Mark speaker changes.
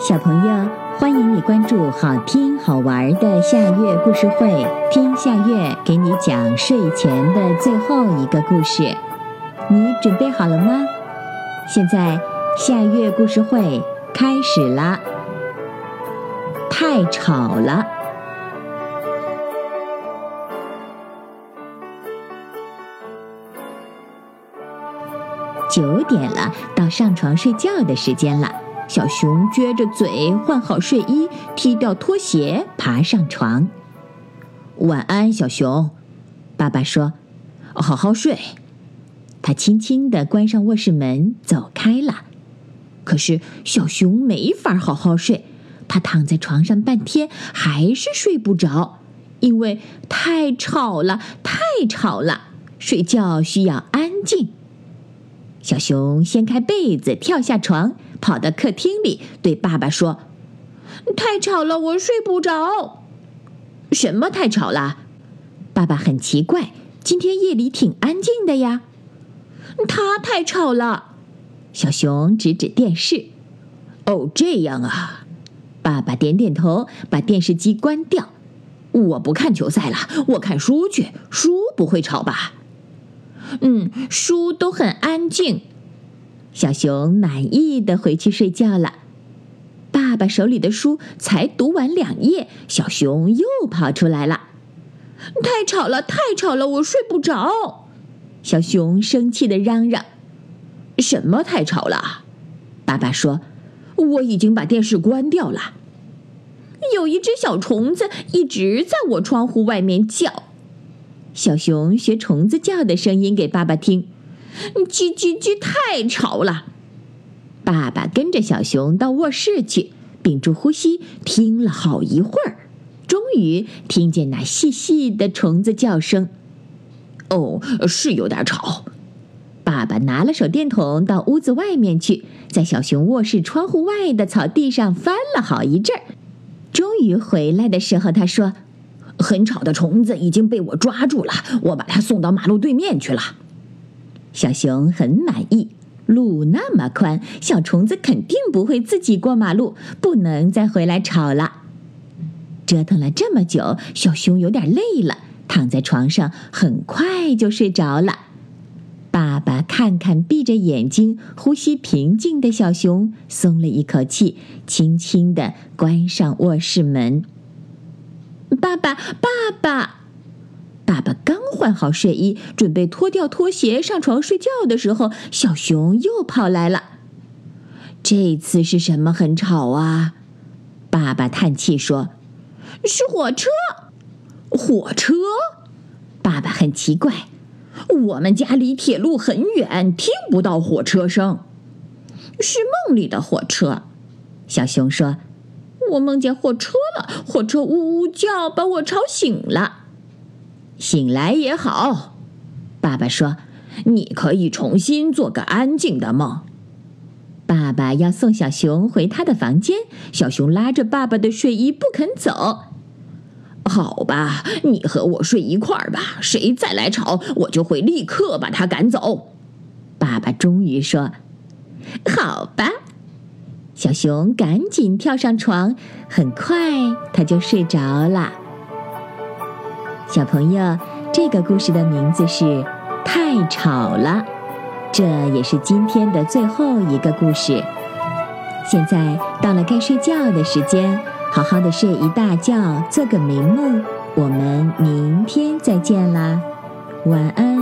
Speaker 1: 小朋友，欢迎你关注好听好玩的夏月故事会，听夏月给你讲睡前的最后一个故事。你准备好了吗？现在夏月故事会开始啦！太吵了。九点了，到上床睡觉的时间了。小熊撅着嘴，换好睡衣，踢掉拖鞋，爬上床。晚安，小熊。爸爸说：“好好睡。”他轻轻地关上卧室门，走开了。可是小熊没法好好睡，他躺在床上半天，还是睡不着，因为太吵了，太吵了。睡觉需要安静。小熊掀开被子，跳下床。跑到客厅里，对爸爸说：“太吵了，我睡不着。”什么太吵了？爸爸很奇怪，今天夜里挺安静的呀。他太吵了。小熊指指电视。哦，这样啊。爸爸点点头，把电视机关掉。我不看球赛了，我看书去。书不会吵吧？嗯，书都很安静。小熊满意的回去睡觉了。爸爸手里的书才读完两页，小熊又跑出来了。太吵了，太吵了，我睡不着。小熊生气的嚷嚷：“什么太吵了？”爸爸说：“我已经把电视关掉了。”有一只小虫子一直在我窗户外面叫。小熊学虫子叫的声音给爸爸听。叽叽叽，太吵了！爸爸跟着小熊到卧室去，屏住呼吸听了好一会儿，终于听见那细细的虫子叫声。哦，是有点吵。爸爸拿了手电筒到屋子外面去，在小熊卧室窗户外的草地上翻了好一阵儿，终于回来的时候，他说：“很吵的虫子已经被我抓住了，我把它送到马路对面去了。”小熊很满意，路那么宽，小虫子肯定不会自己过马路，不能再回来吵了。折腾了这么久，小熊有点累了，躺在床上，很快就睡着了。爸爸看看闭着眼睛、呼吸平静的小熊，松了一口气，轻轻地关上卧室门。爸爸，爸爸。换好睡衣，准备脱掉拖鞋上床睡觉的时候，小熊又跑来了。这次是什么很吵啊？爸爸叹气说：“是火车。”火车？爸爸很奇怪。我们家离铁路很远，听不到火车声。是梦里的火车。小熊说：“我梦见火车了，火车呜呜叫，把我吵醒了。”醒来也好，爸爸说：“你可以重新做个安静的梦。”爸爸要送小熊回他的房间，小熊拉着爸爸的睡衣不肯走。好吧，你和我睡一块儿吧，谁再来吵，我就会立刻把他赶走。爸爸终于说：“好吧。”小熊赶紧跳上床，很快他就睡着了。小朋友，这个故事的名字是《太吵了》，这也是今天的最后一个故事。现在到了该睡觉的时间，好好的睡一大觉，做个美梦。我们明天再见啦，晚安。